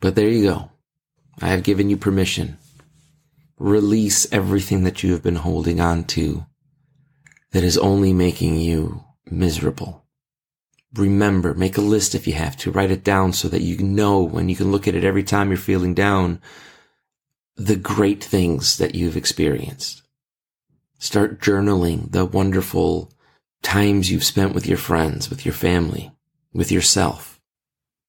But there you go. I have given you permission. Release everything that you have been holding on to that is only making you miserable. Remember, make a list if you have to, write it down so that you know when you can look at it every time you're feeling down, the great things that you've experienced. Start journaling the wonderful times you've spent with your friends, with your family, with yourself.